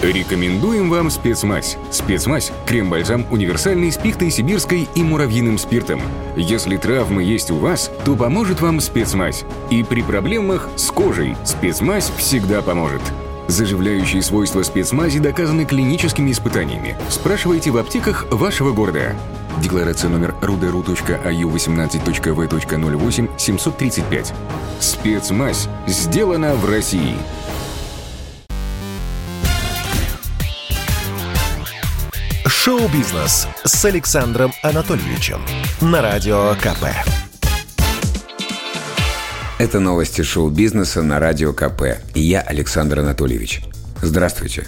Рекомендуем вам спецмазь. Спецмазь – крем-бальзам универсальный с пихтой сибирской и муравьиным спиртом. Если травмы есть у вас, то поможет вам спецмазь. И при проблемах с кожей спецмазь всегда поможет. Заживляющие свойства спецмази доказаны клиническими испытаниями. Спрашивайте в аптеках вашего города. Декларация номер ruderu.аю 18.v.08 735. Спецмазь сделана в России. Шоу-бизнес с Александром Анатольевичем на Радио КП. Это новости шоу-бизнеса на Радио КП. И я Александр Анатольевич. Здравствуйте.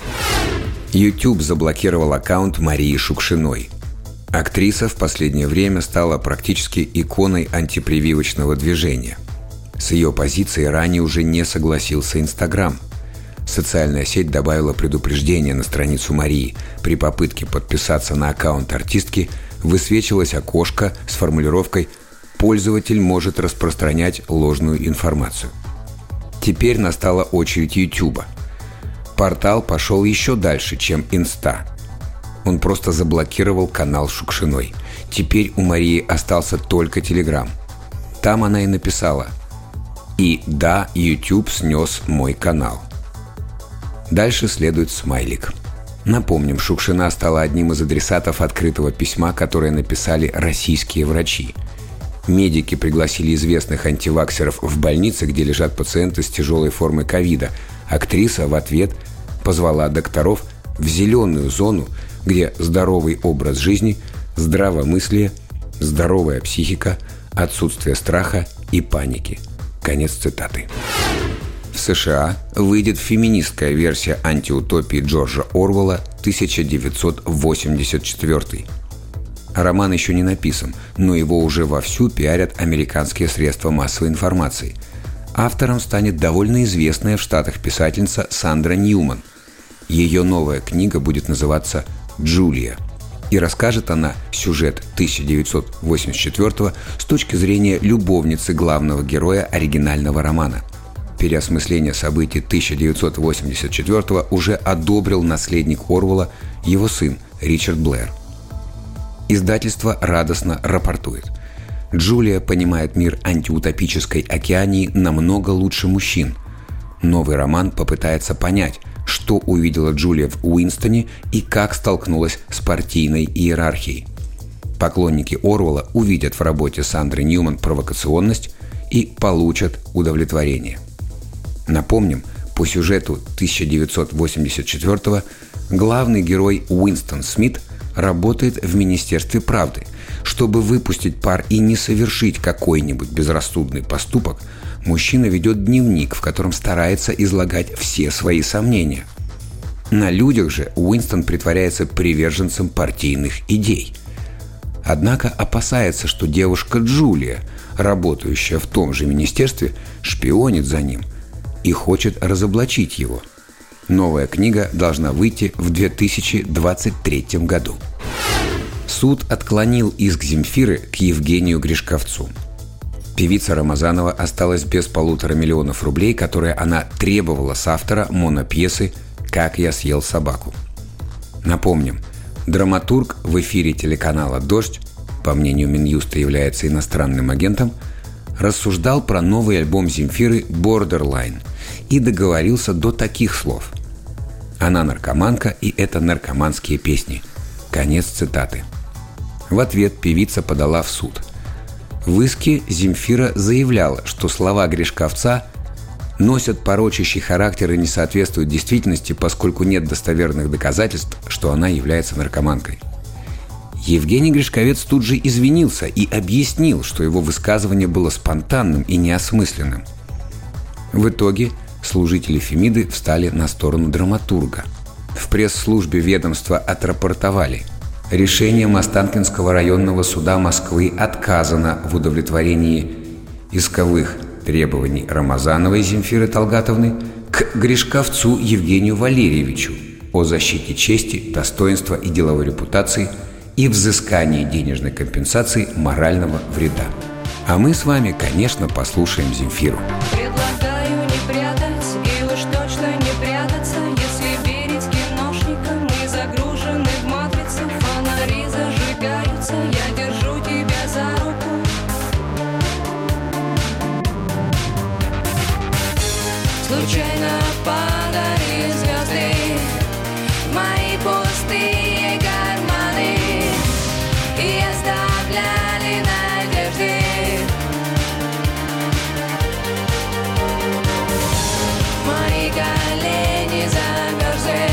YouTube заблокировал аккаунт Марии Шукшиной. Актриса в последнее время стала практически иконой антипрививочного движения. С ее позицией ранее уже не согласился Инстаграм – Социальная сеть добавила предупреждение на страницу Марии. При попытке подписаться на аккаунт артистки высвечивалось окошко с формулировкой «Пользователь может распространять ложную информацию». Теперь настала очередь YouTube. Портал пошел еще дальше, чем Инста. Он просто заблокировал канал Шукшиной. Теперь у Марии остался только Телеграм. Там она и написала «И да, YouTube снес мой канал». Дальше следует смайлик. Напомним, Шукшина стала одним из адресатов открытого письма, которое написали российские врачи. Медики пригласили известных антиваксеров в больницы, где лежат пациенты с тяжелой формой ковида. Актриса в ответ позвала докторов в зеленую зону, где здоровый образ жизни, здравомыслие, здоровая психика, отсутствие страха и паники. Конец цитаты. США выйдет феминистская версия антиутопии Джорджа Орвелла 1984. Роман еще не написан, но его уже вовсю пиарят американские средства массовой информации. Автором станет довольно известная в Штатах писательница Сандра Ньюман. Ее новая книга будет называться «Джулия», и расскажет она сюжет 1984 с точки зрения любовницы главного героя оригинального романа – переосмысление событий 1984 уже одобрил наследник Орвала, его сын Ричард Блэр. Издательство радостно рапортует. Джулия понимает мир антиутопической океании намного лучше мужчин. Новый роман попытается понять, что увидела Джулия в Уинстоне и как столкнулась с партийной иерархией. Поклонники Орвала увидят в работе Сандры Ньюман провокационность и получат удовлетворение – Напомним, по сюжету 1984 главный герой Уинстон Смит работает в Министерстве правды. Чтобы выпустить пар и не совершить какой-нибудь безрассудный поступок, мужчина ведет дневник, в котором старается излагать все свои сомнения. На людях же Уинстон притворяется приверженцем партийных идей. Однако опасается, что девушка Джулия, работающая в том же министерстве, шпионит за ним – и хочет разоблачить его. Новая книга должна выйти в 2023 году. Суд отклонил иск Земфиры к Евгению Гришковцу. Певица Рамазанова осталась без полутора миллионов рублей, которые она требовала с автора монопьесы «Как я съел собаку». Напомним, драматург в эфире телеканала «Дождь», по мнению Минюста является иностранным агентом, рассуждал про новый альбом Земфиры «Borderline», и договорился до таких слов. Она наркоманка, и это наркоманские песни. Конец цитаты. В ответ певица подала в суд. В иске Земфира заявляла, что слова Гришковца носят порочащий характер и не соответствуют действительности, поскольку нет достоверных доказательств, что она является наркоманкой. Евгений Гришковец тут же извинился и объяснил, что его высказывание было спонтанным и неосмысленным. В итоге служители Фемиды встали на сторону драматурга. В пресс-службе ведомства отрапортовали. Решением Останкинского районного суда Москвы отказано в удовлетворении исковых требований Рамазановой Земфиры Талгатовны к Гришковцу Евгению Валерьевичу о защите чести, достоинства и деловой репутации и взыскании денежной компенсации морального вреда. А мы с вами, конечно, послушаем Земфиру. Предлагаю мои колени замерзли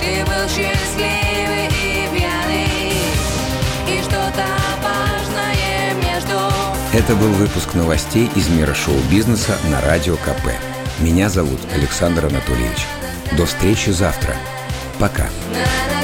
Ты был счастливый и пьяный И что-то важное между Это был выпуск новостей из мира шоу-бизнеса на Радио КП. Меня зовут Александр Анатольевич. До встречи завтра. Пока. На